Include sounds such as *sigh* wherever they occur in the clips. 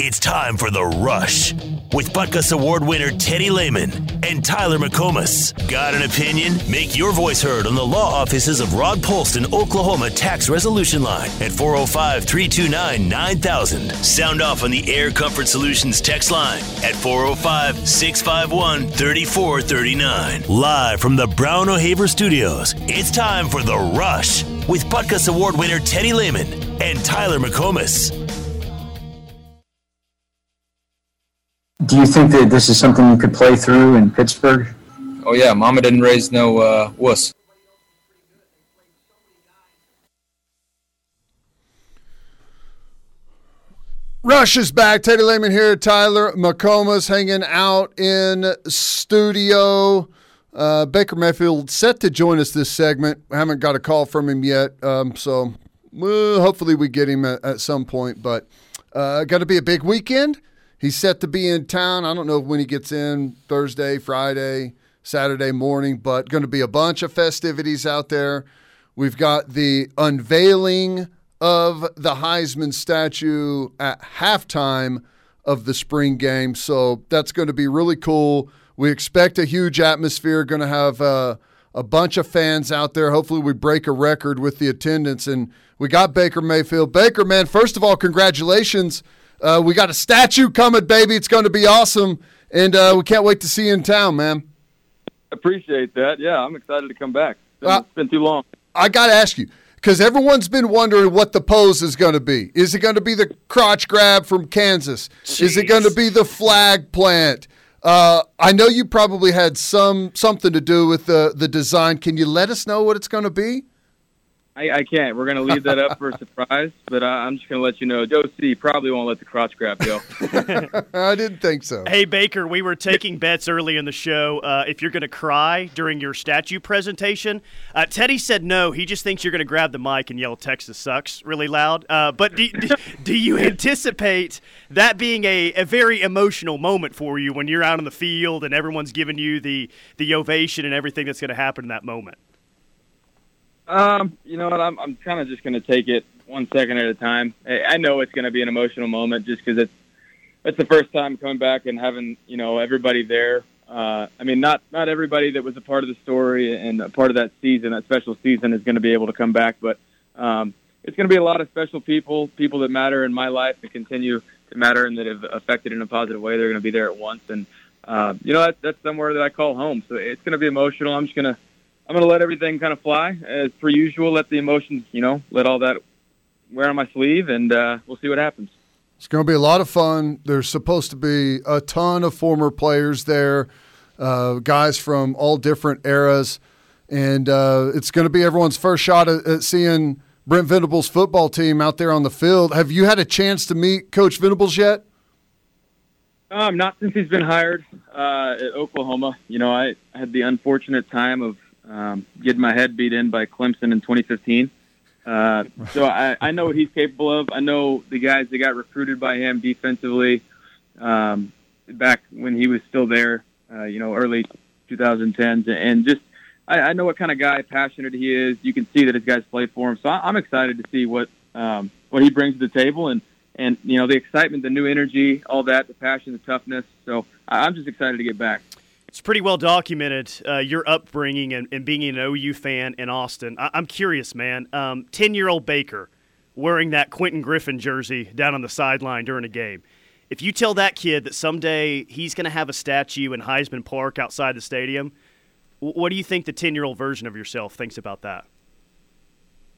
It's time for The Rush with Butkus Award winner Teddy Lehman and Tyler McComas. Got an opinion? Make your voice heard on the law offices of Rod Polston, Oklahoma Tax Resolution Line at 405 329 9000. Sound off on the Air Comfort Solutions text line at 405 651 3439. Live from the Brown O'Haver Studios, it's time for The Rush with Butkus Award winner Teddy Lehman and Tyler McComas. Do you think that this is something you could play through in Pittsburgh? Oh yeah, Mama didn't raise no uh, wuss. Rush is back. Teddy Lehman here. Tyler McComas hanging out in studio. Uh, Baker Mayfield set to join us this segment. I haven't got a call from him yet, um, so well, hopefully we get him at, at some point. But uh, going to be a big weekend. He's set to be in town. I don't know when he gets in Thursday, Friday, Saturday morning, but going to be a bunch of festivities out there. We've got the unveiling of the Heisman statue at halftime of the spring game. So that's going to be really cool. We expect a huge atmosphere. Going to have uh, a bunch of fans out there. Hopefully, we break a record with the attendance. And we got Baker Mayfield. Baker, man, first of all, congratulations. Uh, we got a statue coming, baby. It's going to be awesome. And uh, we can't wait to see you in town, man. Appreciate that. Yeah, I'm excited to come back. It's been, uh, it's been too long. I got to ask you because everyone's been wondering what the pose is going to be. Is it going to be the crotch grab from Kansas? Jeez. Is it going to be the flag plant? Uh, I know you probably had some something to do with the the design. Can you let us know what it's going to be? I, I can't. We're going to leave that up for a *laughs* surprise, but uh, I'm just going to let you know. Joe C probably won't let the crotch grab go. *laughs* I didn't think so. Hey, Baker, we were taking bets early in the show. Uh, if you're going to cry during your statue presentation, uh, Teddy said no. He just thinks you're going to grab the mic and yell "Texas sucks" really loud. Uh, but do, do, do, you anticipate that being a, a very emotional moment for you when you're out on the field and everyone's giving you the the ovation and everything that's going to happen in that moment? Um, you know what? I'm I'm kind of just going to take it one second at a time. I know it's going to be an emotional moment just because it's it's the first time coming back and having you know everybody there. Uh, I mean, not not everybody that was a part of the story and a part of that season, that special season, is going to be able to come back, but um, it's going to be a lot of special people, people that matter in my life and continue to matter and that have affected in a positive way. They're going to be there at once, and uh, you know that, that's somewhere that I call home. So it's going to be emotional. I'm just going to I'm going to let everything kind of fly as per usual. Let the emotions, you know, let all that wear on my sleeve, and uh, we'll see what happens. It's going to be a lot of fun. There's supposed to be a ton of former players there, uh, guys from all different eras, and uh, it's going to be everyone's first shot at, at, seeing Brent Venables' football team out there on the field. Have you had a chance to meet Coach Venables yet? Um, not since he's been hired uh, at Oklahoma. You know, I had the unfortunate time of um, getting my head beat in by Clemson in 2015. Uh, so I, I know what he's capable of. I know the guys that got recruited by him defensively um, back when he was still there, uh, you know, early 2010s, and just I, I know what kind of guy passionate he is. You can see that his guys play for him. So I, I'm excited to see what um, what he brings to the table and and you know the excitement, the new energy, all that, the passion, the toughness. So I'm just excited to get back. It's pretty well documented uh, your upbringing and, and, being an OU fan in Austin. I, am curious, man. Ten um, year old Baker wearing that Quentin Griffin jersey down on the sideline during a game. If you tell that kid that someday he's going to have a statue in Heisman Park outside the stadium, what do you think the ten year old version of yourself thinks about that?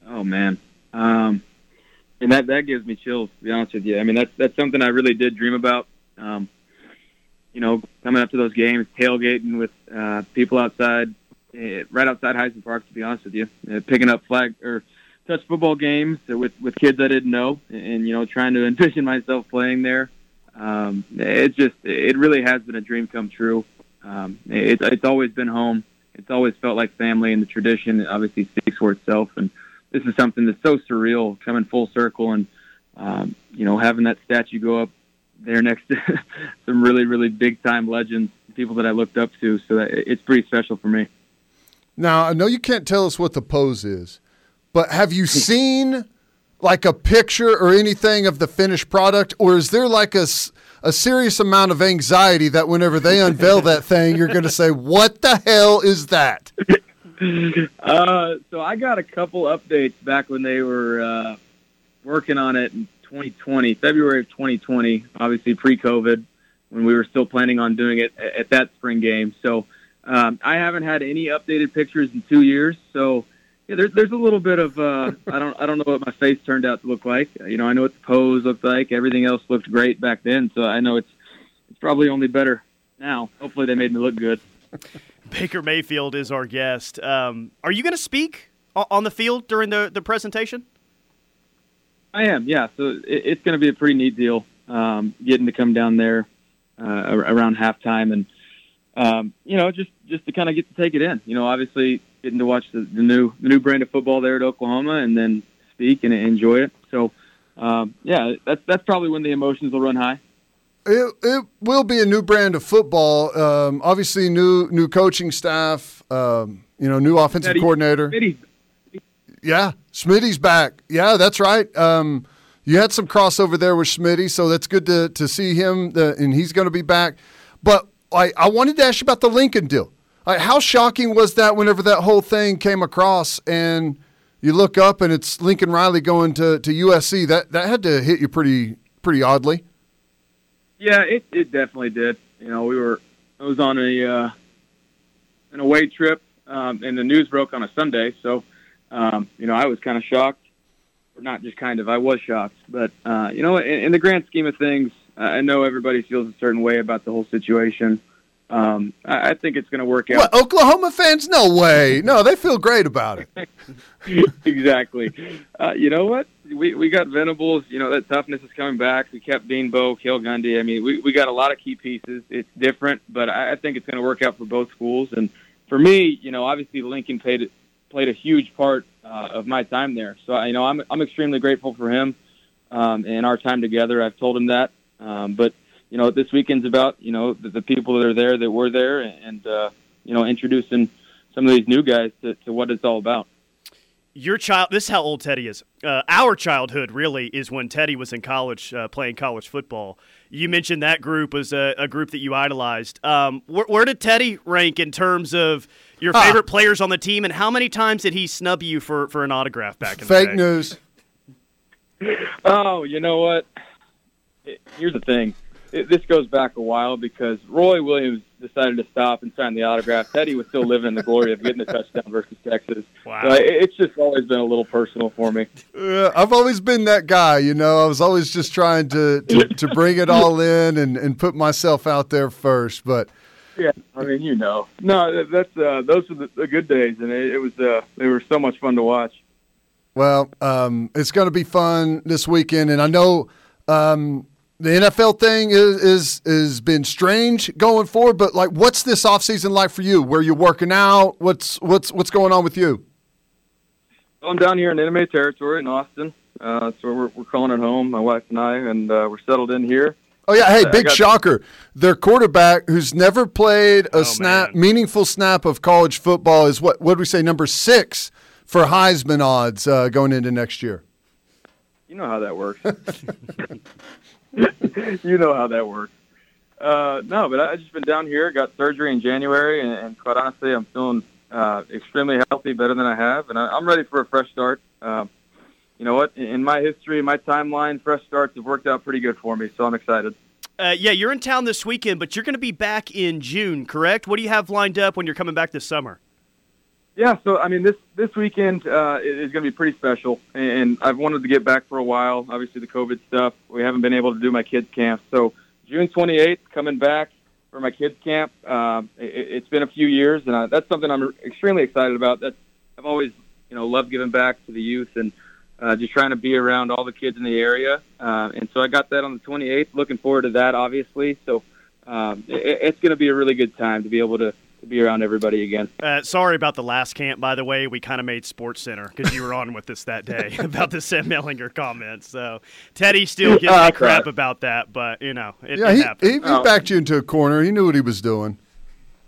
Oh man, um, and that that gives me chills. To be honest with you, I mean that's that's something I really did dream about. Um, you know, coming up to those games, tailgating with uh, people outside, uh, right outside Heisman Park. To be honest with you, uh, picking up flag or touch football games with with kids I didn't know, and, and you know, trying to *laughs* envision myself playing there. Um, it just it really has been a dream come true. Um, it, it's always been home. It's always felt like family, and the tradition obviously speaks for itself. And this is something that's so surreal, coming full circle, and um, you know, having that statue go up there next to *laughs* some really, really big time legends, people that I looked up to. So that it's pretty special for me. Now, I know you can't tell us what the pose is, but have you *laughs* seen like a picture or anything of the finished product, or is there like a a serious amount of anxiety that whenever they unveil that thing, you're going to say, "What the hell is that?" *laughs* Uh, so I got a couple updates back when they were uh, working on it in 2020, February of 2020, obviously pre-COVID, when we were still planning on doing it at that spring game. So um, I haven't had any updated pictures in two years. So yeah, there's there's a little bit of uh, I don't I don't know what my face turned out to look like. You know, I know what the pose looked like. Everything else looked great back then. So I know it's it's probably only better now. Hopefully they made me look good. Baker Mayfield is our guest. Um, are you going to speak on the field during the, the presentation? I am, yeah. So it, it's going to be a pretty neat deal um, getting to come down there uh, around halftime and, um, you know, just, just to kind of get to take it in. You know, obviously getting to watch the, the new the new brand of football there at Oklahoma and then speak and enjoy it. So, um, yeah, that's that's probably when the emotions will run high. It, it will be a new brand of football. Um, obviously, new new coaching staff. Um, you know, new offensive coordinator. Yeah, Smitty's back. Yeah, that's right. Um, you had some crossover there with Smitty, so that's good to to see him. The, and he's going to be back. But I I wanted to ask you about the Lincoln deal. how shocking was that? Whenever that whole thing came across, and you look up and it's Lincoln Riley going to to USC. That that had to hit you pretty pretty oddly. Yeah, it, it definitely did. You know, we were I was on a uh, an away trip, um, and the news broke on a Sunday. So, um, you know, I was kind of shocked, or not just kind of. I was shocked, but uh, you know, in, in the grand scheme of things, I know everybody feels a certain way about the whole situation. Um, I, I think it's going to work out. What, Oklahoma fans? No way. No, they feel great about it. *laughs* exactly. Uh, you know what? We we got Venables. You know that toughness is coming back. We kept Beanbo, Cale Gundy. I mean, we we got a lot of key pieces. It's different, but I, I think it's going to work out for both schools. And for me, you know, obviously Lincoln played played a huge part uh, of my time there. So you know, I'm I'm extremely grateful for him um, and our time together. I've told him that. Um, but you know, this weekend's about you know the, the people that are there that were there, and uh, you know, introducing some of these new guys to, to what it's all about. Your child, this is how old Teddy is. Uh, our childhood really is when Teddy was in college uh, playing college football. You mentioned that group was a, a group that you idolized. Um, where, where, did Teddy rank in terms of your favorite players on the team, and how many times did he snub you for, for an autograph back in the day? Fake news. *laughs* Oh, you know what? Here's the thing it, this goes back a while because Roy Williams decided to stop and sign the autograph. Teddy was still living in the glory of getting a touchdown versus Texas. Wow. So it, it's just always been a little personal for me. Uh, I've always been that guy, you know. I was always just trying to, to, to bring it all in and, and put myself out there first. But yeah, I mean, you know, no, that's uh, those were the, the good days, and it, it was uh, they were so much fun to watch. Well, um, it's going to be fun this weekend, and I know um, the NFL thing is is is been strange going forward, but like, what's this offseason like for you? Where you working out? What's what's what's going on with you? I'm down here in enemy territory in Austin. Uh, so we're we're calling it home, my wife and I, and uh, we're settled in here. Oh yeah, hey, big shocker! Their quarterback, who's never played a oh, snap, man. meaningful snap of college football, is what? What do we say? Number six for Heisman odds uh, going into next year. You know how that works. *laughs* *laughs* you know how that works. Uh, no, but I just been down here, got surgery in January, and, and quite honestly, I'm feeling uh, extremely healthy, better than I have, and I, I'm ready for a fresh start. Uh, you know what? In my history, my timeline, fresh starts have worked out pretty good for me, so I'm excited. Uh, yeah, you're in town this weekend, but you're going to be back in June, correct? What do you have lined up when you're coming back this summer? Yeah, so I mean, this this weekend uh, is going to be pretty special, and I've wanted to get back for a while. Obviously, the COVID stuff, we haven't been able to do my kids' camp. So June 28th, coming back for my kids' camp. Uh, it, has been a few years, and I, that's something I'm extremely excited about. That's I've always, you know, loved giving back to the youth and uh, just trying to be around all the kids in the area. Uh, and so I got that on the 28th. Looking forward to that, obviously. So um, it, it's going to be a really good time to be able to to be around everybody again. *laughs* Uh, sorry about the last camp, by the way. We kind of made Sports Center because you were on with us that day *laughs* about the Sam Mellinger comments. So Teddy still gives *laughs* uh, me crap about that, but you know, it, yeah, it he, happened. he, he oh. backed you into a corner. He knew what he was doing.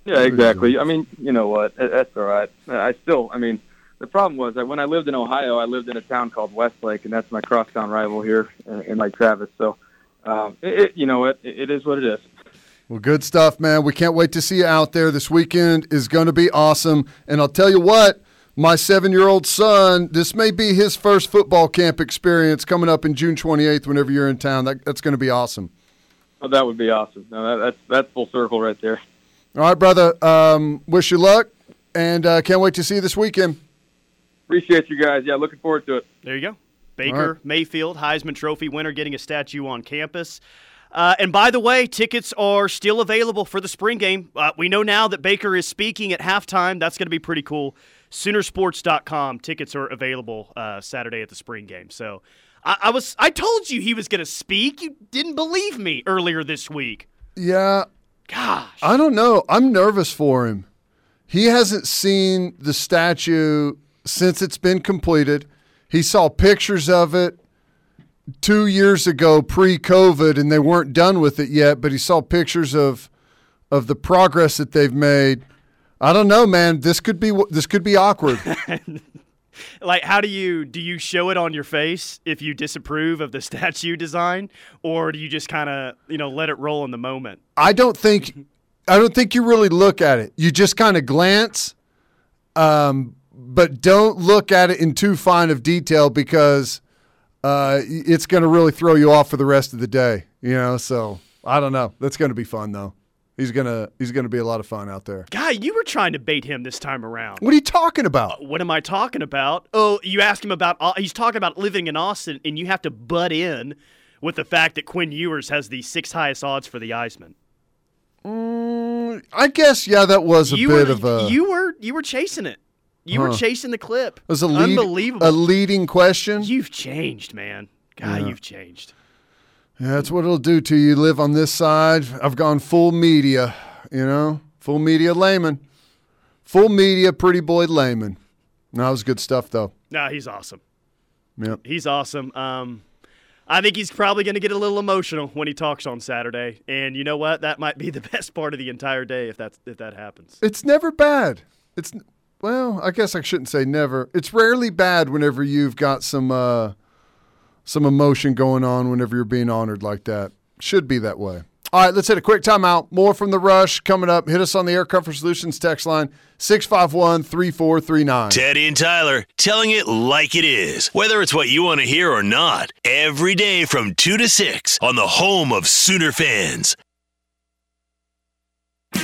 Yeah, exactly. I mean, you know what? That's all right. I still, I mean, the problem was that when I lived in Ohio, I lived in a town called Westlake, and that's my crosstown rival here in, in Lake Travis. So, um, it, it, you know what, it, it is what it is. Well, good stuff, man. We can't wait to see you out there. This weekend is going to be awesome. And I'll tell you what, my seven year old son, this may be his first football camp experience coming up in June 28th whenever you're in town. That, that's going to be awesome. Oh, that would be awesome. No, that, that's, that's full circle right there. All right, brother. Um, wish you luck, and uh, can't wait to see you this weekend. Appreciate you guys. Yeah, looking forward to it. There you go. Baker right. Mayfield, Heisman Trophy winner, getting a statue on campus. Uh, and by the way, tickets are still available for the spring game. Uh, we know now that Baker is speaking at halftime. That's going to be pretty cool. Soonersports.com. Tickets are available uh, Saturday at the spring game. So I, I was I told you he was going to speak. You didn't believe me earlier this week. Yeah. Gosh. I don't know. I'm nervous for him. He hasn't seen the statue since it's been completed. He saw pictures of it two years ago pre-COVID, and they weren't done with it yet. But he saw pictures of of the progress that they've made. I don't know, man. This could be this could be awkward. *laughs* like, how do you do? You show it on your face if you disapprove of the *laughs* statue design, or do you just kind of you know let it roll in the moment? I don't think I don't think you really look at it. You just kind of glance, um, but don't look at it in too fine of detail because uh, it's going to really throw you off for the rest of the day. You know, so I don't know. That's going to be fun though. He's gonna he's gonna be a lot of fun out there. Guy, you were trying to bait him this time around. What are you talking about? Uh, what am I talking about? Oh, you asked him about. Uh, he's talking about living in Austin, and you have to butt in with the fact that Quinn Ewers has the sixth highest odds for the Heisman. Mm, I guess yeah, that was a you bit were, of a. You were you were chasing it. You huh. were chasing the clip. It was a lead, unbelievable. A leading question. You've changed, man. God, yeah. you've changed. Yeah, that's what it'll do to you. Live on this side. I've gone full media. You know, full media Lehman, full media pretty boy Lehman. that was good stuff though. No, he's awesome. Yeah, He's awesome. Um, I think he's probably going to get a little emotional when he talks on Saturday, and you know what? That might be the *laughs* best part of the entire day if that's if that happens. It's never bad. It's well, I guess I shouldn't say never. It's rarely bad whenever you've got some uh, some emotion going on whenever you're being honored like that. Should be that way. All right, let's hit a quick timeout. More from the rush coming up. Hit us on the Air Comfort Solutions text line 651 3439. Teddy and Tyler telling it like it is, whether it's what you want to hear or not. Every day from 2 to 6 on the home of Sooner fans.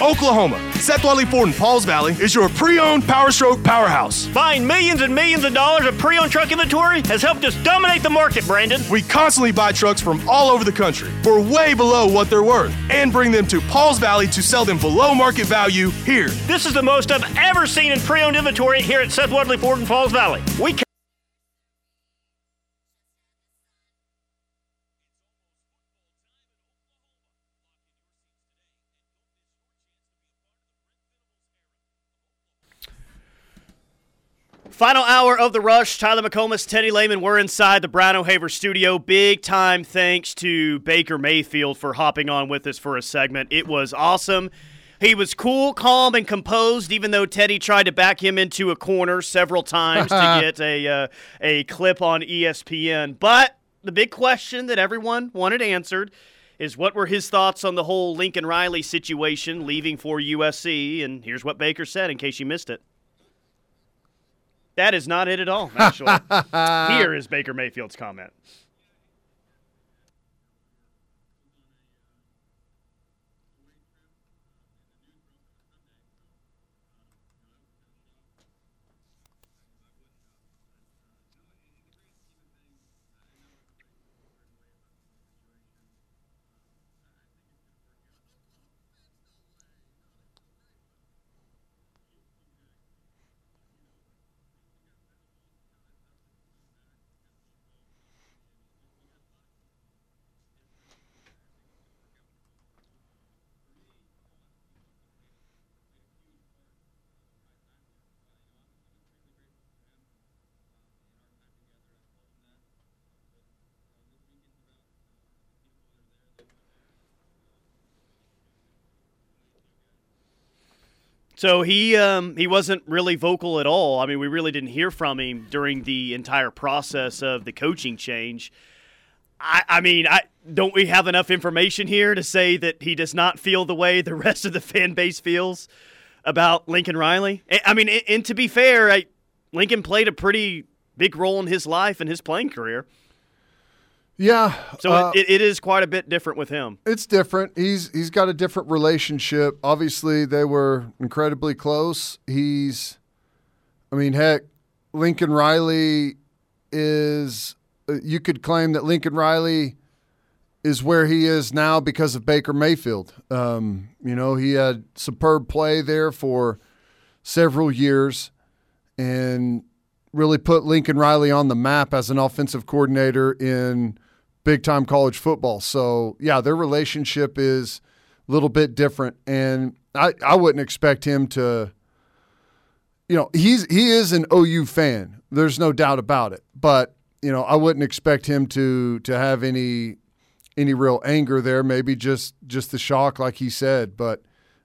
Oklahoma, Seth Wadley Ford in Pauls Valley is your pre-owned Power Stroke powerhouse. Buying millions and millions of dollars of pre-owned truck inventory has helped us dominate the market, Brandon. We constantly buy trucks from all over the country for way below what they're worth and bring them to Pauls Valley to sell them below market value here. This is the most I've ever seen in pre-owned inventory here at Seth Wadley Ford in Pauls Valley. We Final hour of the rush. Tyler McComas, Teddy Lehman, we're inside the Brown O'Haver studio. Big time thanks to Baker Mayfield for hopping on with us for a segment. It was awesome. He was cool, calm, and composed, even though Teddy tried to back him into a corner several times to *laughs* get a uh, a clip on ESPN. But the big question that everyone wanted answered is what were his thoughts on the whole Lincoln Riley situation leaving for USC? And here's what Baker said in case you missed it. That is not it at all, actually. *laughs* Here is Baker Mayfield's comment. So he um, he wasn't really vocal at all. I mean, we really didn't hear from him during the entire process of the coaching change. I, I mean, I don't we have enough information here to say that he does not feel the way the *laughs* rest of the fan base feels about Lincoln Riley. I mean, and to be fair, I, Lincoln played a pretty big role in his life and his playing career. Yeah. So uh, it, it is quite a bit different with him. It's different. He's he's got a different relationship. Obviously, they were incredibly close. He's, I mean, heck, Lincoln Riley is. Uh, you could claim that Lincoln Riley is where he is now because of Baker Mayfield. Um, you know, he had superb play there for several years, and really put Lincoln Riley on the map as an offensive coordinator in big time college football. So, yeah, their relationship is a little bit different. And I, I wouldn't expect him to, you know, he's he is an OU fan. There's no doubt about it. But, you know, I wouldn't expect him to to have any any real anger there. Maybe just just the shock, like he said. But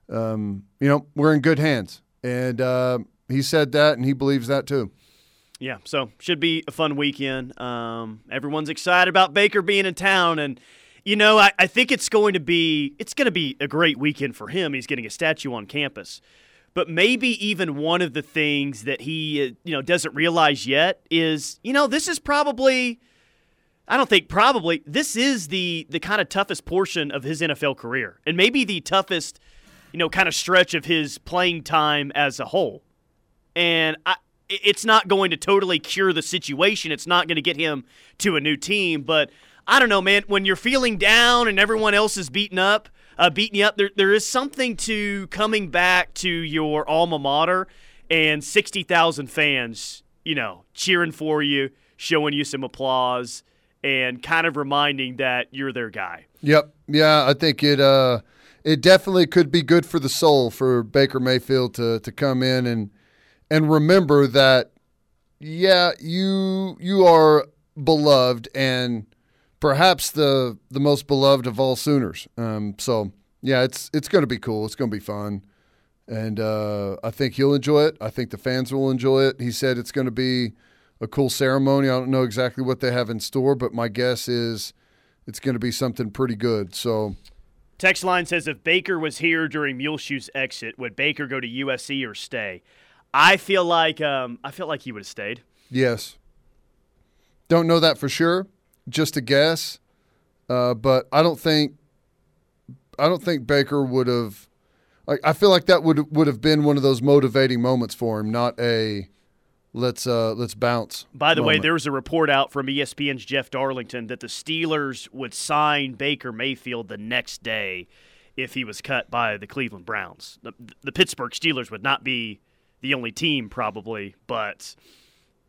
um, you know, we're in good hands. And uh, he said that and he believes that too. Yeah, so should be a fun weekend. Um, everyone's excited about Baker being in town, and you know, I, I think it's going to be it's going to be a great weekend for him. He's getting a statue on campus, but maybe even one of the things that he uh, you know doesn't realize yet is you know this is probably I don't think probably this is the the kind of toughest portion of his NFL career, and maybe the toughest you know kind of stretch of his playing time as a whole. And I, it's not going to totally cure the situation. It's not going to get him to a new team. But I don't know, man. When you're feeling down and everyone else is beaten up, uh, beating you up, there, there is something to coming back to your alma mater and 60,000 fans, you know, cheering for you, showing you some applause, and kind of reminding that you're their guy. Yep. Yeah, I think it. Uh, it definitely could be good for the soul for Baker Mayfield to to come in and and remember that yeah, you you are beloved and perhaps the the most beloved of all Sooners. Um, so yeah, it's it's going to be cool. It's going to be fun, and uh, I think he'll enjoy it. I think the fans will enjoy it. He said it's going to be a cool ceremony. I don't know exactly what they have in store, but my guess is it's going to be something pretty good. So. Text line says if Baker was here during Muleshoe's exit, would Baker go to USC or stay? I feel like um, I feel like he would have stayed. Yes. Don't know that for sure. Just a guess. Uh, but I don't think I don't think Baker would have. Like I feel like that would would have been one of those motivating moments for him, not a let's uh let's bounce. By the moment. way, there was a report out from ESPN's Jeff Darlington that the Steelers would sign Baker Mayfield the next day if he was cut by the Cleveland Browns. The, the Pittsburgh Steelers would not be the only team probably, but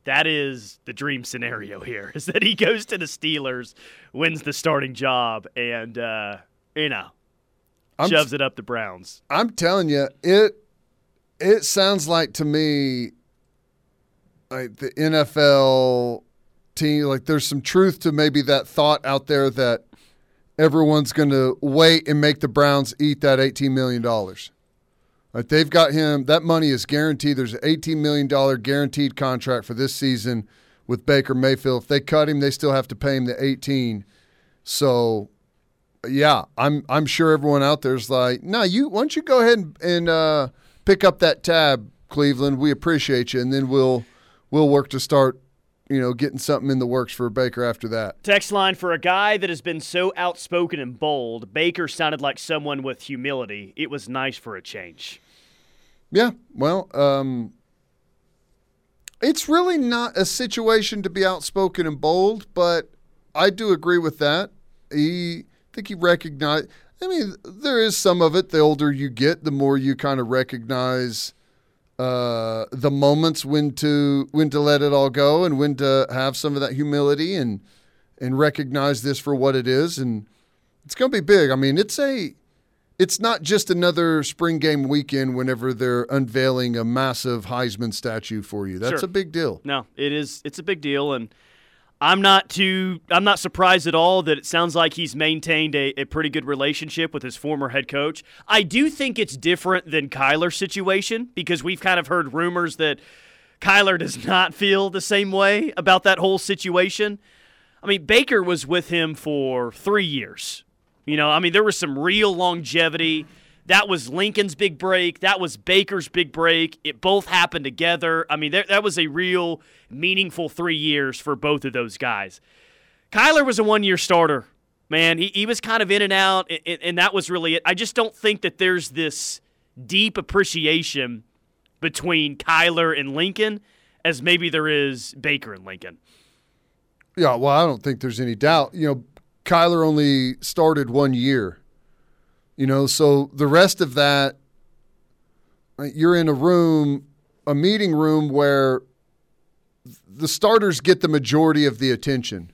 that is the dream scenario here *laughs* is that he goes to the Steelers, wins the starting job, and uh, you know I'm, shoves it up the Browns. I'm telling you, it it sounds like to me like the NFL team. Like there's some truth to maybe that thought out there that everyone's going to wait and make the Browns eat that 18 million dollars. They've got him. That money is guaranteed. There's an $18 million guaranteed contract for this season with Baker Mayfield. If they cut him, they still have to pay him the 18. So, yeah, I'm I'm sure everyone out there's like, no, you. Why don't you go ahead and, and uh, pick up that tab, Cleveland? We appreciate you, and then we'll we'll work to start you know, getting something in the works for Baker after that. Text line for a guy that has been so outspoken and bold, Baker sounded like someone with humility. It was nice for a change. Yeah, well, um, it's really not a situation to be outspoken and bold, but I do agree with that. He, I think he recognized. I mean, there is some of it. The older you get, the more you kind of recognize uh, the moments when to when to let it all go and when to have some of that humility and and recognize this for what it is. And it's going to be big. I mean, it's a it's not just another spring game weekend whenever they're unveiling a massive Heisman statue for you. That's sure. a big deal. No, it is. It's a big deal, and I'm not too. I'm not surprised at all that it sounds like he's maintained a, a pretty good relationship with his former head coach. I do think it's different than Kyler's situation because we've kind of heard rumors that Kyler does not feel the same way about that whole situation. I mean, Baker was with him for three years. You know, I mean, there was some real longevity. That was Lincoln's big break. That was Baker's big break. It both happened together. I mean, there, that was a real meaningful three years for both of those guys. Kyler was a one year starter, man. He, he was kind of in and out, and, and that was really it. I just don't think that there's this deep appreciation between Kyler and Lincoln as maybe there is Baker and Lincoln. Yeah, well, I don't think there's any doubt. You know, Kyler only started one year. You know, so the rest of that, you're in a room, a meeting room where the starters get the majority of the attention,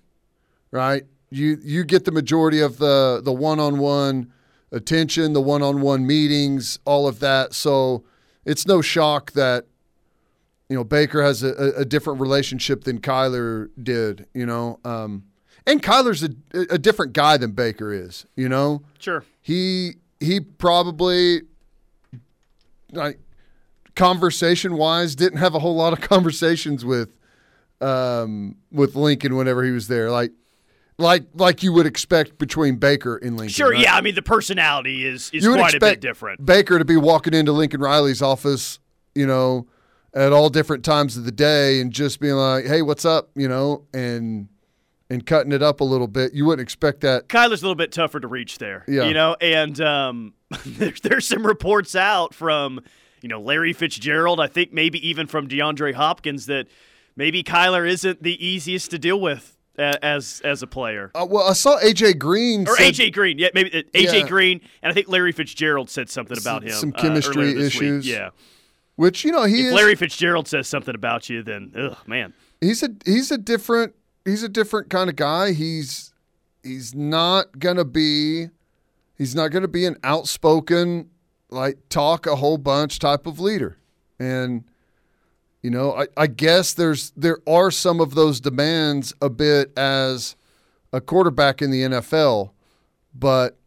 right? You you get the majority of the the one-on-one attention, the one-on-one meetings, all of that. So it's no shock that you know Baker has a, a different relationship than Kyler did. You know, um, and Kyler's a, a different guy than Baker is. You know, Sure. he he probably like conversation wise didn't have a whole lot of *laughs* conversations with um with Lincoln whenever he was there like like like you would expect between Baker and Lincoln Sure, right? yeah. I mean, the personality is, is you quite a bit different. Baker to be walking into Lincoln Riley's office you know at all different times of the day and just being like hey what's up you know and and cutting it up a little bit you wouldn't expect that Kyler's a little bit tougher to reach there. Yeah. You know, and um, *laughs* there's, there's some reports out from, you know, Larry Fitzgerald, I think maybe even from DeAndre Hopkins, that maybe Kyler isn't the easiest to deal with as as a player. uh, well I saw AJ Green Or said- AJ Green, yeah, maybe uh, AJ Yeah. Green, and I think Larry Fitzgerald said something about Some- him. some uh, chemistry earlier this week. issues. Yeah, which you know he if is Larry Fitzgerald says something about you, then ugh, man, he's a he's a different he's a different kind of guy. He's he's not gonna be he's not gonna be an outspoken like talk a whole bunch type of leader. And you know, I, I guess there's there are some of those demands a bit as a quarterback in the NFL, but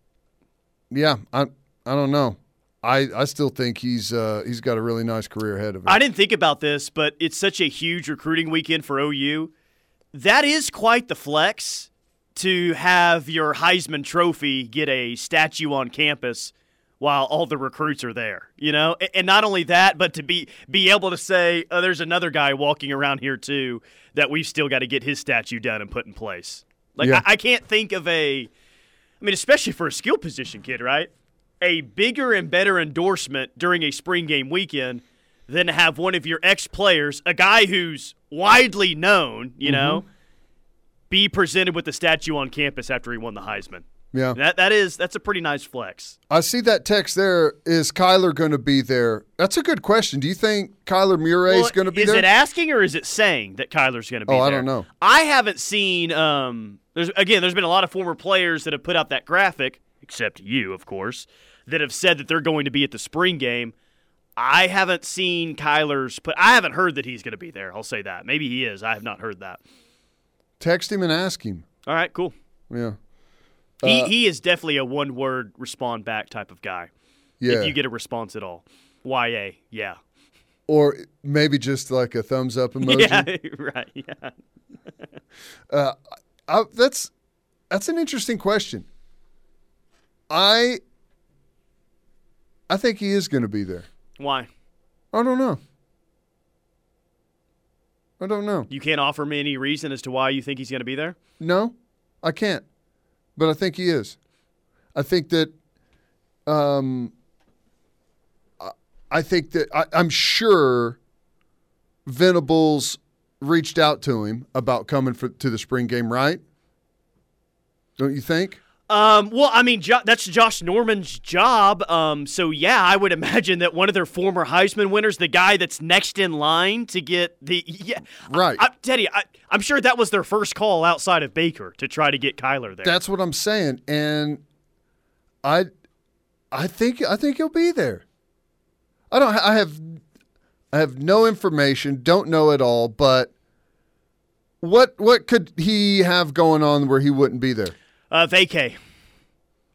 yeah, I I don't know. I, I still think he's uh, he's got a really nice career ahead of him. I didn't think about this, but it's such a huge recruiting weekend for OU. That is quite the flex to have your Heisman Trophy get a statue on campus while all the recruits are there. You know, and not only that, but to be be able to say, "Oh, there's another guy walking around here too that we've still got to get his statue done and put in place." Like Yeah. I, I can't think of a, I mean, especially for a skill position kid, right? A bigger and better endorsement during a spring game weekend than to have one of your ex players, a guy who's widely known, you know, Mm-hmm. be presented with the statue on campus after he won the Heisman. yeah. That that is that's a pretty nice flex. I see that text there. Is Kyler going to be there? That's a good question. Do you think Kyler Murray is going to be is there? it asking or is it saying that Kyler's going to be Oh, there? I don't know. I haven't seen. Um, there's again. There's been a lot of former players that have put out that graphic, except you, of course, that have said that they're going to be at the spring game. I haven't seen Kyler's put. I haven't heard that he's going to be there. I'll say that. Maybe he is. I have not heard that. Text him and ask him. All right, cool. Yeah, He Uh, he is definitely a one word respond back type of guy. yeah. If you get a response at all, ya yeah or maybe just like a thumbs up *laughs* emoji. yeah *laughs* right yeah. *laughs* I, that's that's an interesting question. I I think he is going to be there. Why I don't know. I don't know. you can't offer me any reason as to why you think he's going to be there? No, I can't. But I think he is. I think that. Um, I- I think that I, I'm sure Venables reached out to him about coming for, to the spring game, right? Don't you think? Um, well, I mean, jo- that's Josh Norman's job. Um, so yeah, I would *laughs* imagine that one of their former Heisman winners, the guy that's next in line to get the *laughs* yeah, Right. I, I, Teddy, I, I'm sure that was their first call outside of Baker to try to get Kyler there. That's what I'm saying, and I, I think I think he'll be there. I don't. I have, I have no information. Don't know at all. But What what could he have going on where he wouldn't be there? Uh, vacay.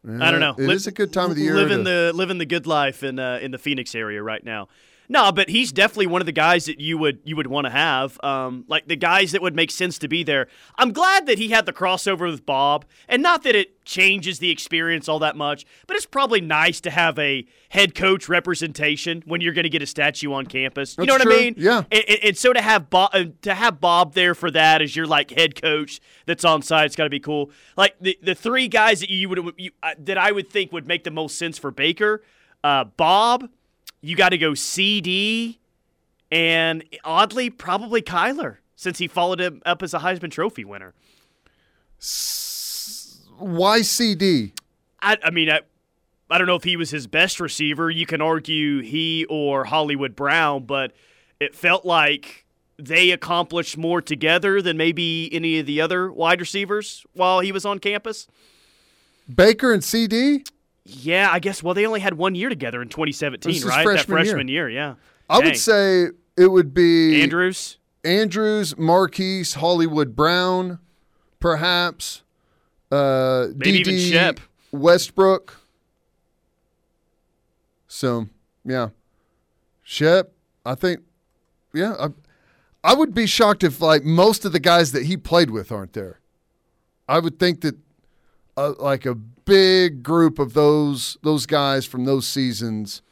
I don't know. It is a good time of the year. Living to- the living the good life in uh, in the Phoenix area right now. No, but he's definitely one of the guys that you would you would want to have. Um, like the guys that would make sense to be there. I'm glad that he had the crossover with Bob, and not that it changes the experience all that much, but it's probably nice to have a head coach representation when you're going to get a statue on campus. You know what I mean? Yeah. And, and- and so to have Bob uh, to have Bob there for that as your like head coach that's on site, it's got to be cool. Like the the three guys that you would you, uh, that I would think would make the most sense for Baker, uh, Bob, you got to go CD, and oddly probably Kyler since he followed him up as a Heisman Trophy winner. Why CD? I, I mean, I, I don't know if he was his best receiver. You can argue he or Hollywood Brown, but it felt like they accomplished more together than maybe any of the other wide receivers while he was on campus. Baker and CD? Yeah, I guess. Well, they only had one year together in 2017, This is right? freshman that freshman year. yeah. I Dang. would say it would be Andrews. Andrews, Marquise, Hollywood Brown, perhaps. Uh, Maybe even DD Shep. Westbrook. So, yeah. Shep, I think, yeah. I, I would be shocked if, like, most of the guys that he played with aren't there. I would think that, uh, like, a big group of those those guys from those seasons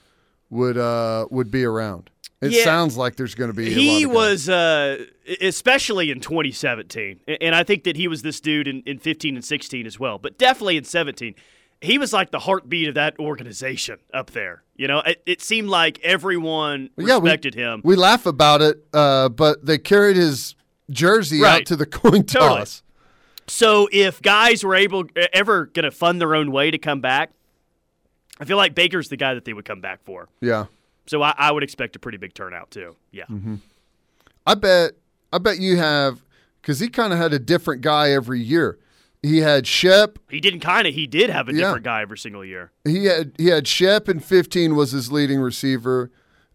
would uh would be around. It Yeah. sounds like there's going to be. a lot He was, uh, especially in 2017, and I think that he was this dude in, in 15 and 16 as well, but definitely in 17. He was like the heartbeat of that organization up there. You know, it, it seemed like everyone Yeah, we- respected him. We laugh about it, uh, but they carried his jersey Right. out to the *laughs* coin Totally. So if guys were able ever going to fund their own way to come back, I feel like Baker's the guy that they would come back for. Yeah, So I, I would expect a pretty big turnout too. Yeah. Mm-hmm. I bet. I bet you have because he kind of had a different guy every year. He had Shep. He didn't kind of. He did have a Yeah. different guy every single year. He had he had Shep in 15 was his leading receiver.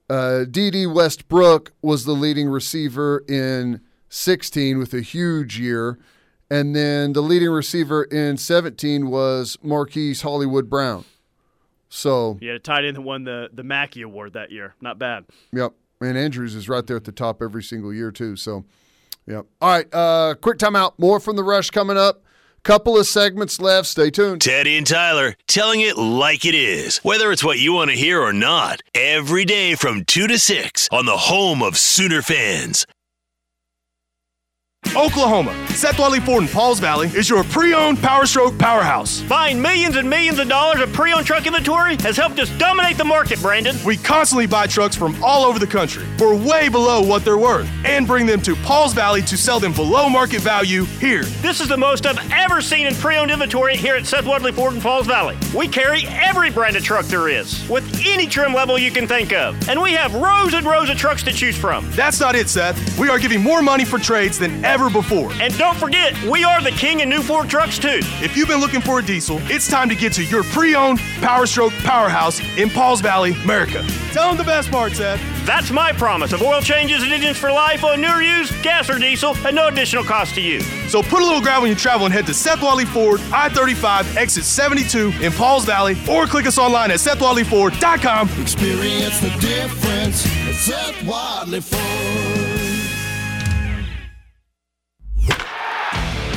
Uh, D.D. Westbrook was the leading receiver in 16 with a huge year, and then the leading receiver in 17 was Marquise Hollywood Brown. So He had a tight end that won the the Mackey Award that year. Not bad. Yep. And Andrews is right there at the top every single year, too. So, yep. All right. Uh, quick timeout. More from the rush coming up. Couple of segments left. Stay tuned. Teddy and Tyler telling it like it is, whether it's what you want to hear or not. Every day from 2 to 6 on the home of Sooner fans. Oklahoma, Seth Wadley Ford in Pauls Valley is your pre-owned Power Stroke powerhouse. Buying millions and millions of dollars of pre-owned truck inventory has helped us dominate the market, Brandon. We constantly buy trucks from all over the country for way below what they're worth and bring them to Pauls Valley to sell them below market value here. This is the most I've ever seen in pre-owned inventory here at Seth Wadley Ford in Pauls Valley. We carry every brand of truck there is, with any trim level you can think of. And we have rows and rows of trucks to choose from. That's not it, Seth. We are giving more money for trades than ever before. And don't forget, we are the king in new Ford trucks too. If you've been looking for a diesel, it's time to get to your pre-owned Power Stroke powerhouse in Pauls Valley, America. Tell them the best part, Seth. That's my promise of oil changes and engines for life on new or used, gas or diesel, and no additional cost to you. So put a little grab when you travel and head to Seth Wadley Ford, I-35, exit 72 in Pauls Valley, or click us online at SethWadleyFord.com. Experience the difference at Seth Wadley Ford.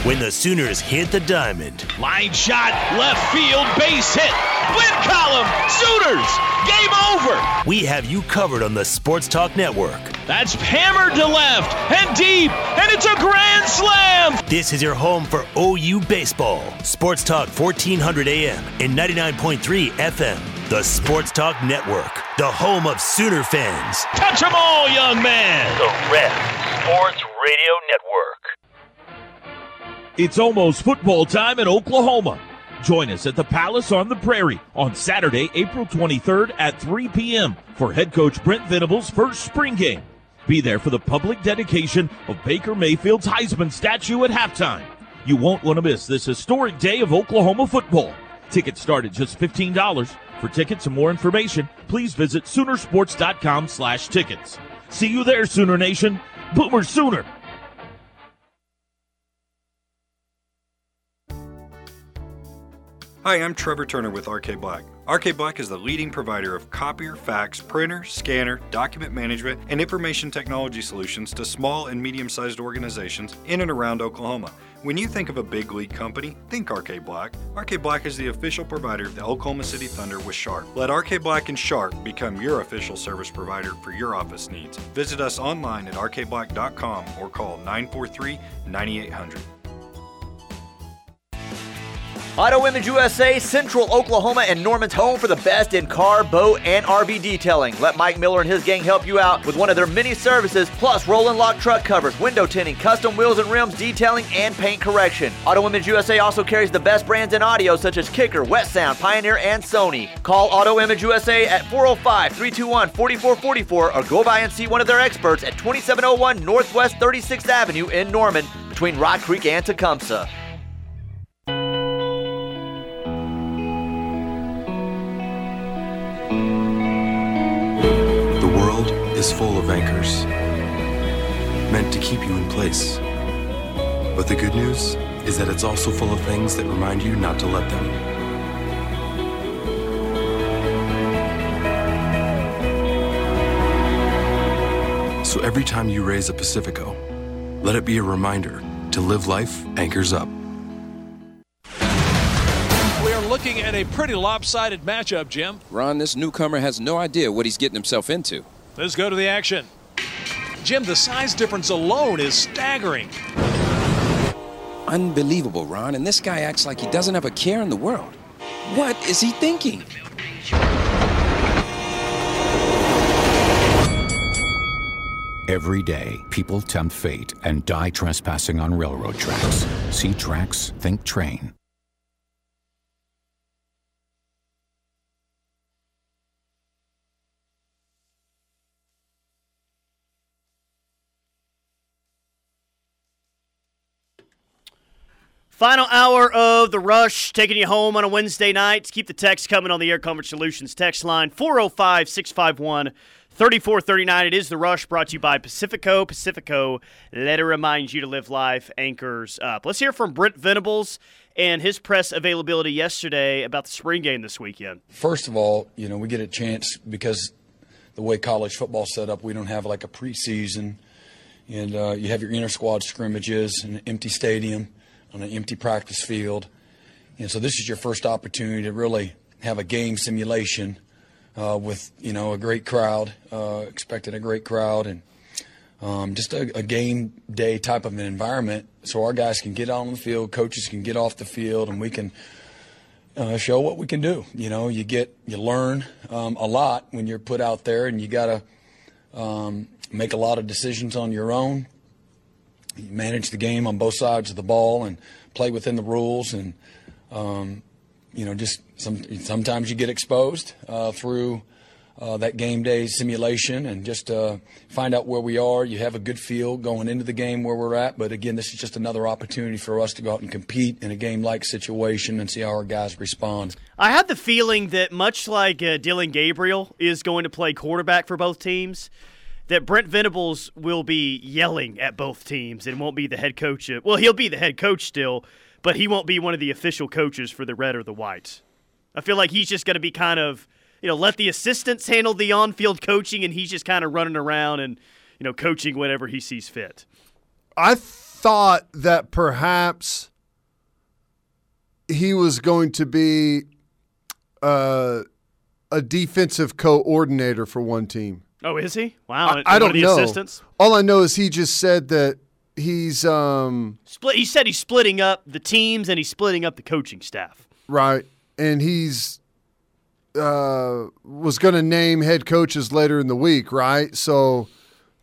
When the Sooners hit the diamond, Line shot, left field, base hit. Win column, Sooners, game over. we have you covered on the Sports Talk Network. That's hammered to left and deep, and it's a grand slam. This is your home for OU baseball. Sports Talk 1400 AM and 99.3 FM. The Sports Talk Network, the home of Sooner fans. Touch 'em all, young man. The Ref Sports Radio Network. It's almost football time in Oklahoma. Join us at the Palace on the Prairie on Saturday, April 23rd at 3 p.m. for head coach Brent Venables' first spring game. Be there for the public dedication of Baker Mayfield's Heisman statue at halftime. You won't want to miss this historic day of Oklahoma football. Tickets start at just $15. For tickets and more information, please visit Soonersports.com slash tickets. See you there, Sooner Nation. Boomer Sooner. Hi, I'm Trevor Turner with RK Black. RK Black is the leading provider of copier, fax, printer, scanner, document management, and information technology solutions to small and medium sized organizations in and around Oklahoma. When you think of a big league company, think RK Black. RK Black is the official provider of the Oklahoma City Thunder with Sharp. Let RK Black and Sharp become your official service provider for your office needs. Visit us online at rkblack.com or call 943 9800. Auto Image USA, Central Oklahoma, and Norman's home for the best in car, boat, and RV detailing. Let Mike Miller and his gang help you out with one of their many services, plus roll and lock truck covers, window tinting, custom wheels and rims detailing, and paint correction. Auto Image USA also carries the best brands in audio such as Kicker, Wet Sound, Pioneer, and Sony. Call Auto Image USA at 405 321 4444 or go by and see one of their experts at 2701 Northwest 36th Avenue in Norman between Rock Creek and Tecumseh. Is full of anchors, meant to keep you in place. But the good news is that it's also full of things that remind you not to let them. So every time you raise a Pacifico, let it be a reminder to live life anchors up. We are looking at a pretty lopsided matchup, Jim. Ron, this newcomer has no idea what he's getting himself into. Let's go to the action. Jim, the size difference alone is staggering. Unbelievable, Ron. And this guy acts like he doesn't have a care in the world. What is he thinking? Every day, people tempt fate and die trespassing on railroad tracks. See tracks, think train. Final hour of the rush, taking you home on a Wednesday night. Keep the text coming on the Air Comfort Solutions text line 405 651 3439. It is the rush brought to you by Pacifico. Pacifico, let it remind you to live life anchors up. Let's hear from Brent Venables and his press availability yesterday about the spring game this weekend. First of all, you know, we get a chance because the way college football's set up, we don't have like a preseason. And uh, you have your inter squad scrimmages in an empty stadium on an empty practice field. And so this is your first opportunity to really have a game simulation uh, with, you know, a great crowd, uh, expecting a great crowd, and um, just a, a game day type of an environment so our guys can get on the field, coaches can get off the field, and we can uh, show what we can do. You know, you get, you learn um, a lot when you're put out there, and you got to um, make a lot of decisions on your own. Manage the game on both sides of the ball and play within the rules, and um, you know, just some, sometimes you get exposed uh, through uh, that game day simulation and just uh, find out where we are. You have a good feel going into the game where we're at, but again, this is just another opportunity for us to go out and compete in a game like situation and see how our guys respond. I had the feeling that much like uh, Dillon Gabriel is going to play quarterback for both teams, that Brent Venables will be yelling at both teams and won't be the head coach. Of, well, he'll be the head coach still, but he won't be one of the official coaches for the red or the white. I feel like he's just going to be kind of, you know, let the assistants handle the on-field coaching, and he's just kind of running around and, you know, coaching whenever he sees fit. I thought that perhaps he was going to be uh, a defensive coordinator for one team. Oh, is he? Wow. I, I don't know. Assistants? All I know is he just said that he's um split. He said he's splitting up the teams and he's splitting up the coaching staff. Right, and he's uh was going to name head coaches later in the week. Right, so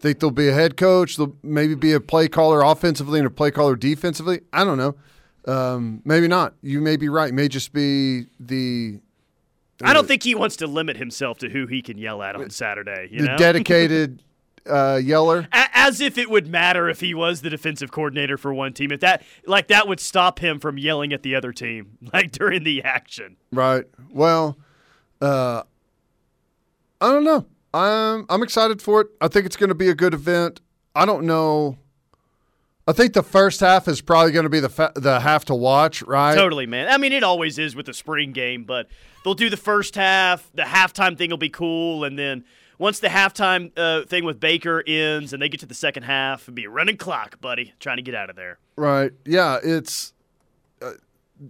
think there'll be a head coach. There'll maybe be a play caller offensively and a play caller defensively. I don't know. Um, maybe not. You may be right. It may just be the I don't think he wants to limit himself to who he can yell at on Saturday. You the know? dedicated uh, yeller. A- As if it would matter if he was the defensive coordinator for one team. If that, like, that would stop him from yelling at the other team, *laughs* like during the action. Right. Well, uh, I don't know. I'm I'm excited for it. I think it's going to be a good event. I don't know. I think the first half is probably going to be the fa- the half to watch, right? Totally, man. I mean, it always is with the spring game, but they'll do the first half. The halftime thing will be cool, and then once the halftime uh, thing with Baker ends and they get to the second half, it'll be a running clock, buddy, trying to get out of there. Right. Yeah, it's uh,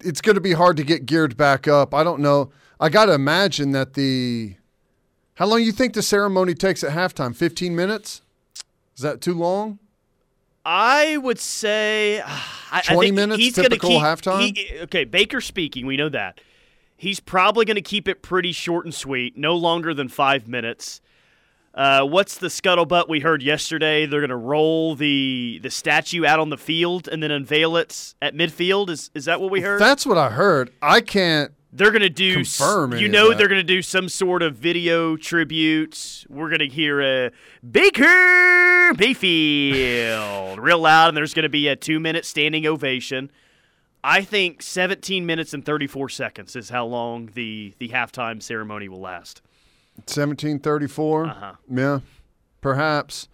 it's going to be hard to get geared back up. I don't know. I got to imagine that the how long you think the ceremony takes at halftime? 15 minutes? Is that too long? I would say uh, *sighs* I, 20 I think minutes, he's typical keep, halftime? he- okay, Baker speaking, we know that. He's probably going to keep it pretty short and sweet, no longer than five minutes. Uh, what's the scuttlebutt we heard yesterday? They're going to roll the the statue out on the field and then unveil it at midfield. Is is that what we heard? That's what I heard. I can't They're going to do confirm You know they're going to do some sort of video tribute. We're going to hear a Baker Mayfield real loud, and there's going to be a two minute standing ovation. I think 17 minutes and 34 seconds is how long the the halftime ceremony will last. 1734. Uh-huh. Yeah, perhaps.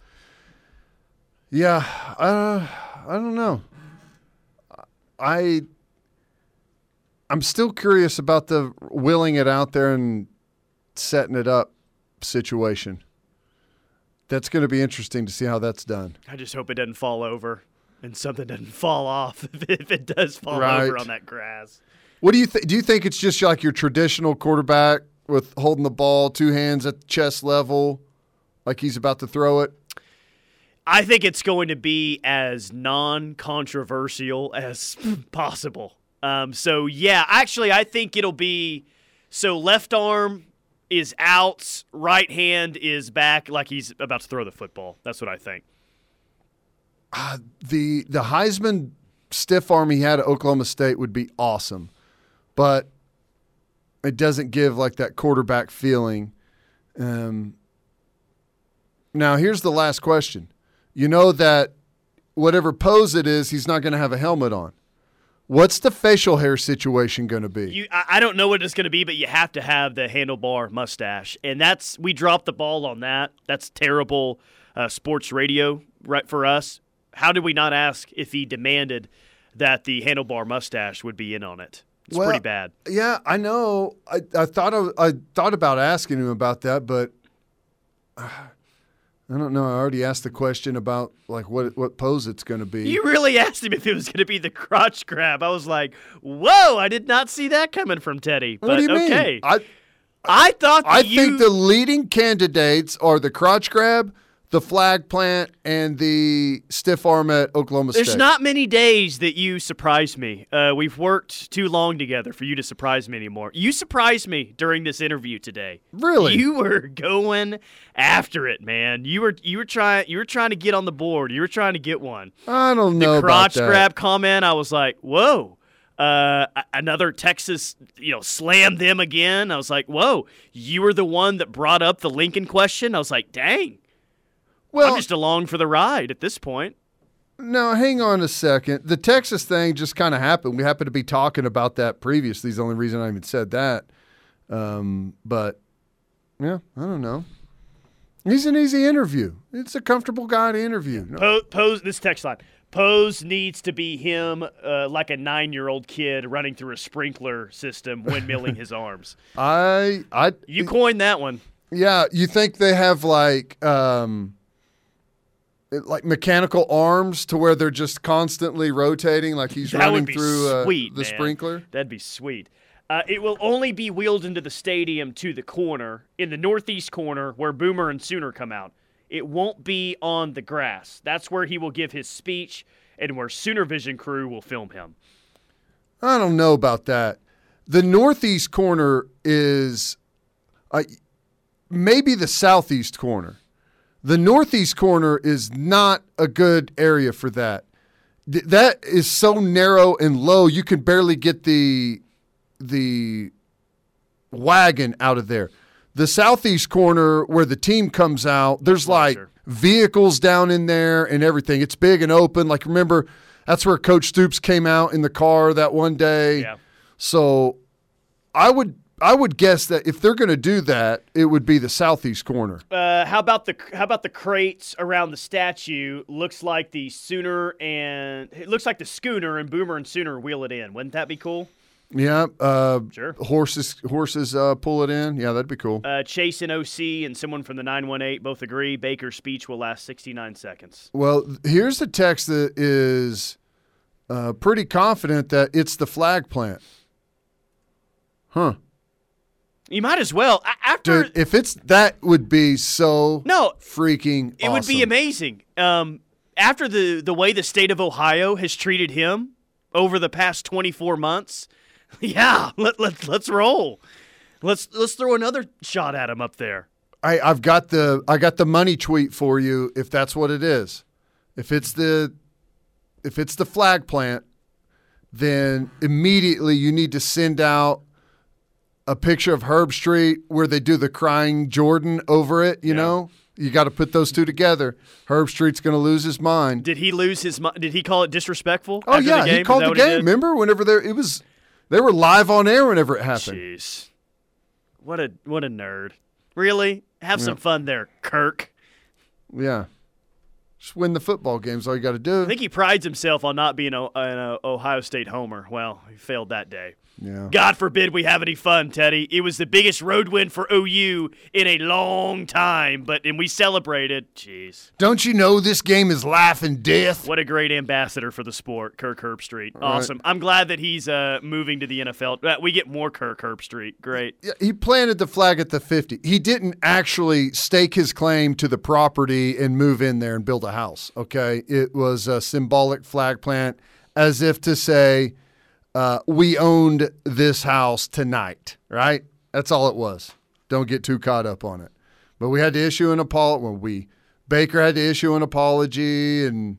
Yeah, uh, I don't know. I I'm still curious about the willing it out there and setting it up situation. That's going to be interesting to see how that's done. I just hope it doesn't fall over and something doesn't fall off *laughs* if it does fall Right. over on that grass. What do you think? Do you think it's just like your traditional quarterback with holding the ball two hands at the chest level, like he's about to throw it? I think it's going to be as non-controversial as *laughs* possible. Um, so yeah, actually, I think it'll be so left arm is out, right hand is back, like he's about to throw the football. That's what I think. the the Heisman stiff arm he had at Oklahoma State would be awesome, but it doesn't give like that quarterback feeling. Um, now here's the last question: You know that whatever pose it is, he's not going to have a helmet on. What's the facial hair situation going to be? You, I, don't know what it's going to be, but you have to have the handlebar mustache, and that's we dropped the ball on that. That's terrible uh, sports radio, right for us. How did we not ask if he demanded that the handlebar mustache would be in on it? It's Well, pretty bad. Yeah, I know. I, I thought I, I thought about asking him about that, but uh, I don't know. I already asked the question about like what what pose it's going to be. You really asked him if it was going to be the crotch grab. I was like, "Whoa! I did not see that coming from Teddy." But what do you okay, mean? I I thought that I you, think the leading candidates are the crotch grab, the flag plant, and the stiff arm at Oklahoma There's State. There's not many days that you surprise me. Uh, we've worked too long together for you to surprise me anymore. You surprised me during this interview today. Really? You were going after it, man. You were you were trying you were trying to get on the board. You were trying to get one. I don't know the crotch grab comment. I was like, whoa. Uh, another Texas, you know, slammed them again. I was like, whoa, you were the one that brought up the Lincoln question. I was like, dang. Well, I'm just along for the ride at this point. No, hang on a second. The Texas thing just kind of happened. We happened to be talking about that previously. Is the only reason I even said that. Um, but yeah, I don't know. He's an easy interview. It's a comfortable guy to interview. No- Pose, Pose this text line. Pose needs to be him, uh, like a nine-year-old kid running through a sprinkler system, *laughs* windmilling his arms. I, I, You coined that one. yeah. You think they have like, um, it- like mechanical arms to where they're just constantly rotating, like he's *laughs* that running would be through uh, the man. sprinkler. That'd be sweet. Uh, it will only be wheeled into the stadium to the corner in the northeast corner where Boomer and Sooner come out. It won't be on the grass. That's where he will give his speech and where Sooner Vision crew will film him. I don't know about that. The northeast corner is uh, maybe the southeast corner. The northeast corner is not a good area for that. Th- that is so narrow and low, you can barely get the the wagon out of there. The southeast corner where the team comes out, there's like vehicles down in there and everything. It's big and open. Like remember, that's where Coach Stoops came out in the car that one day. Yeah. So I would I would guess that if they're going to do that, it would be the southeast corner. Uh, how about the how about the crates around the statue? Looks like the Sooner and it looks like the Schooner and Boomer and Sooner wheel it in. Wouldn't that be cool? Yeah, uh, Sure. Horses, horses, uh, pull it in. Yeah, that'd be cool. Uh, Chase and OC and someone from the 918 both agree Baker's speech will last 69 seconds. Well, here's the text that is uh, pretty confident that it's the flag plant. Huh. You might as well. After Dude, if it's that would be so No. freaking it would be amazing. Um, after the the way the state of Ohio has treated him over the past 24 months, *laughs* yeah, let let let's roll. Let's let's throw another shot at him up there. I, I've got the I got the money tweet for you if that's what it is. If it's the if it's the flag plant, then immediately you need to send out a picture of Herbstreit where they do the crying Jordan over it, you know? You got to put those two together. Herbstreit's going to lose his mind. Did he lose his? mi- Did he call it disrespectful? Oh after yeah, the game? he called the game. Remember whenever there it was they were live on air whenever it happened. Jeez, what a what a nerd! Really, have some fun there, Kirk. Yeah. Just win the football games all you got to do. I think he prides himself on not being a, an uh, Ohio State homer. Well, he failed that day. Yeah. God forbid we have any fun, Teddy. It was the biggest road win for OU in a long time, but and we celebrated. Jeez. Don't you know this game is life and death? What a great ambassador for the sport, Kirk Herbstreit. All right. Awesome. I'm glad that he's uh, moving to the NFL. Uh, We get more Kirk Herbstreit. Great. He planted the flag at the 50. He didn't actually stake his claim to the property and move in there and build a house. Okay. It was a symbolic flag plant as if to say, uh, we owned this house tonight, right? That's all it was. Don't get too caught up on it. But we had to issue an apology. Well, we, Baker had to issue an apology and,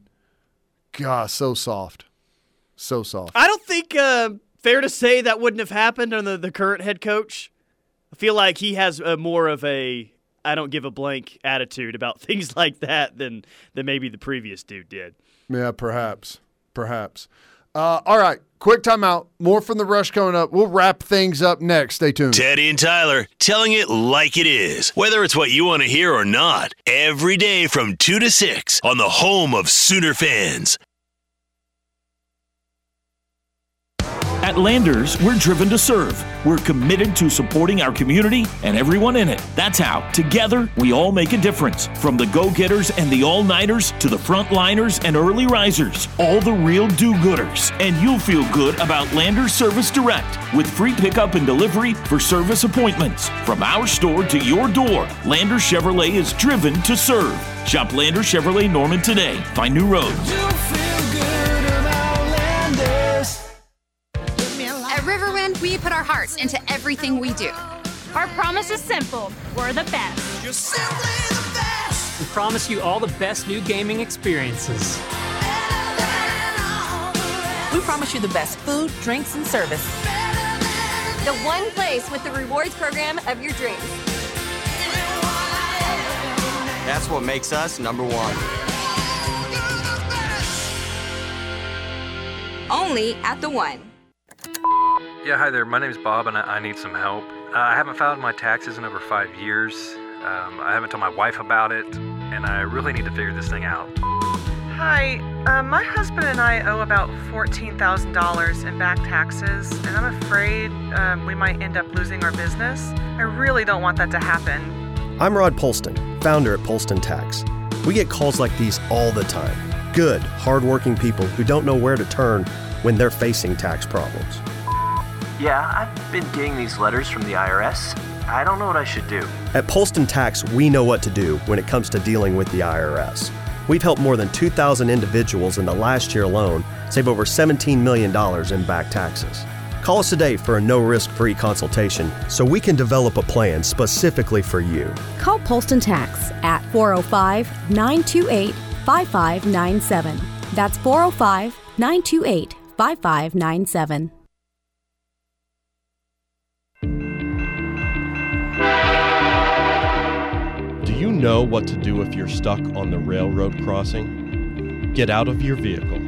gosh, so soft. So soft. I don't think uh, fair to say that wouldn't have happened under the current head coach. I feel like he has a more of a I don't give a blank attitude about *laughs* things like that than than maybe the previous dude did. Yeah, perhaps. Perhaps. Uh, all right, quick timeout. More from the rush coming up. We'll wrap things up next. Stay tuned. Teddy and Tyler telling it like it is, whether it's what you want to hear or not. Every day from 2 to 6 on the home of Sooner fans. At Landers, we're driven to serve. We're committed to supporting our community and everyone in it. That's how, together, we all make a difference. From the go getters and the all nighters to the frontliners and early risers, all the real do gooders. And you'll feel good about Landers Service Direct with free pickup and delivery for service appointments. From our store to your door, Landers Chevrolet is driven to serve. Shop Landers Chevrolet Norman today. Find new roads. At Riverwind, we put our hearts into everything we do. Our promise is simple we're the best. You're simply the best. We promise you all the best new gaming experiences. We promise you the best food, drinks, and service. The one place with the rewards program of your dreams. That's what makes us number one. Only at the one. Yeah, hi there. My name's Bob, and I, I need some help. Uh, I haven't filed my taxes in over five years. Um, I haven't told my wife about it, and I really need to figure this thing out. Hi, uh, my husband and I owe about $14,000 in back taxes, and I'm afraid um, we might end up losing our business. I really don't want that to happen. I'm Rod Polston, founder at Polston Tax. We get calls like these all the time. Good, hardworking people who don't know where to turn when they're facing tax problems. Yeah, I've been getting these letters from the IRS. I don't know what I should do. At Polston Tax, we know what to do when it comes to dealing with the IRS. We've helped more than 2,000 individuals in the last year alone save over $17 million in back taxes. Call us today for a no risk free consultation so we can develop a plan specifically for you. Call Polston Tax at 405 928 5597. That's 405 928 5597. Know what to do if you're stuck on the railroad crossing? Get out of your vehicle.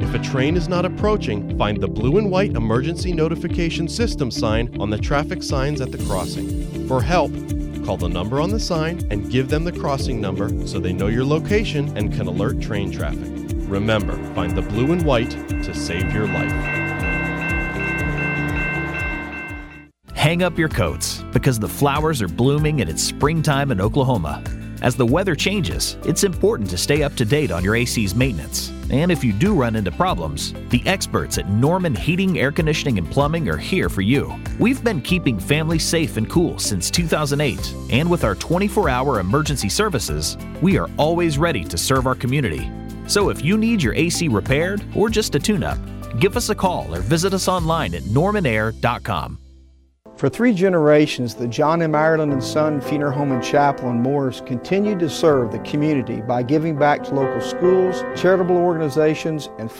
If a train is not approaching, find the blue and white emergency notification system sign on the traffic signs at the crossing. For help, call the number on the sign and give them the crossing number so they know your location and can alert train traffic. Remember, find the blue and white to save your life. Hang up your coats because the flowers are blooming and it's springtime in Oklahoma. As the weather changes, it's important to stay up to date on your AC's maintenance. And if you do run into problems, the experts at Norman Heating, Air Conditioning, and Plumbing are here for you. We've been keeping families safe and cool since 2008, and with our 24 hour emergency services, we are always ready to serve our community. So if you need your AC repaired or just a tune up, give us a call or visit us online at normanair.com. For three generations, the John M. Ireland and Son Funeral Home and Chapel in Morris continued to serve the community by giving back to local schools, charitable organizations, and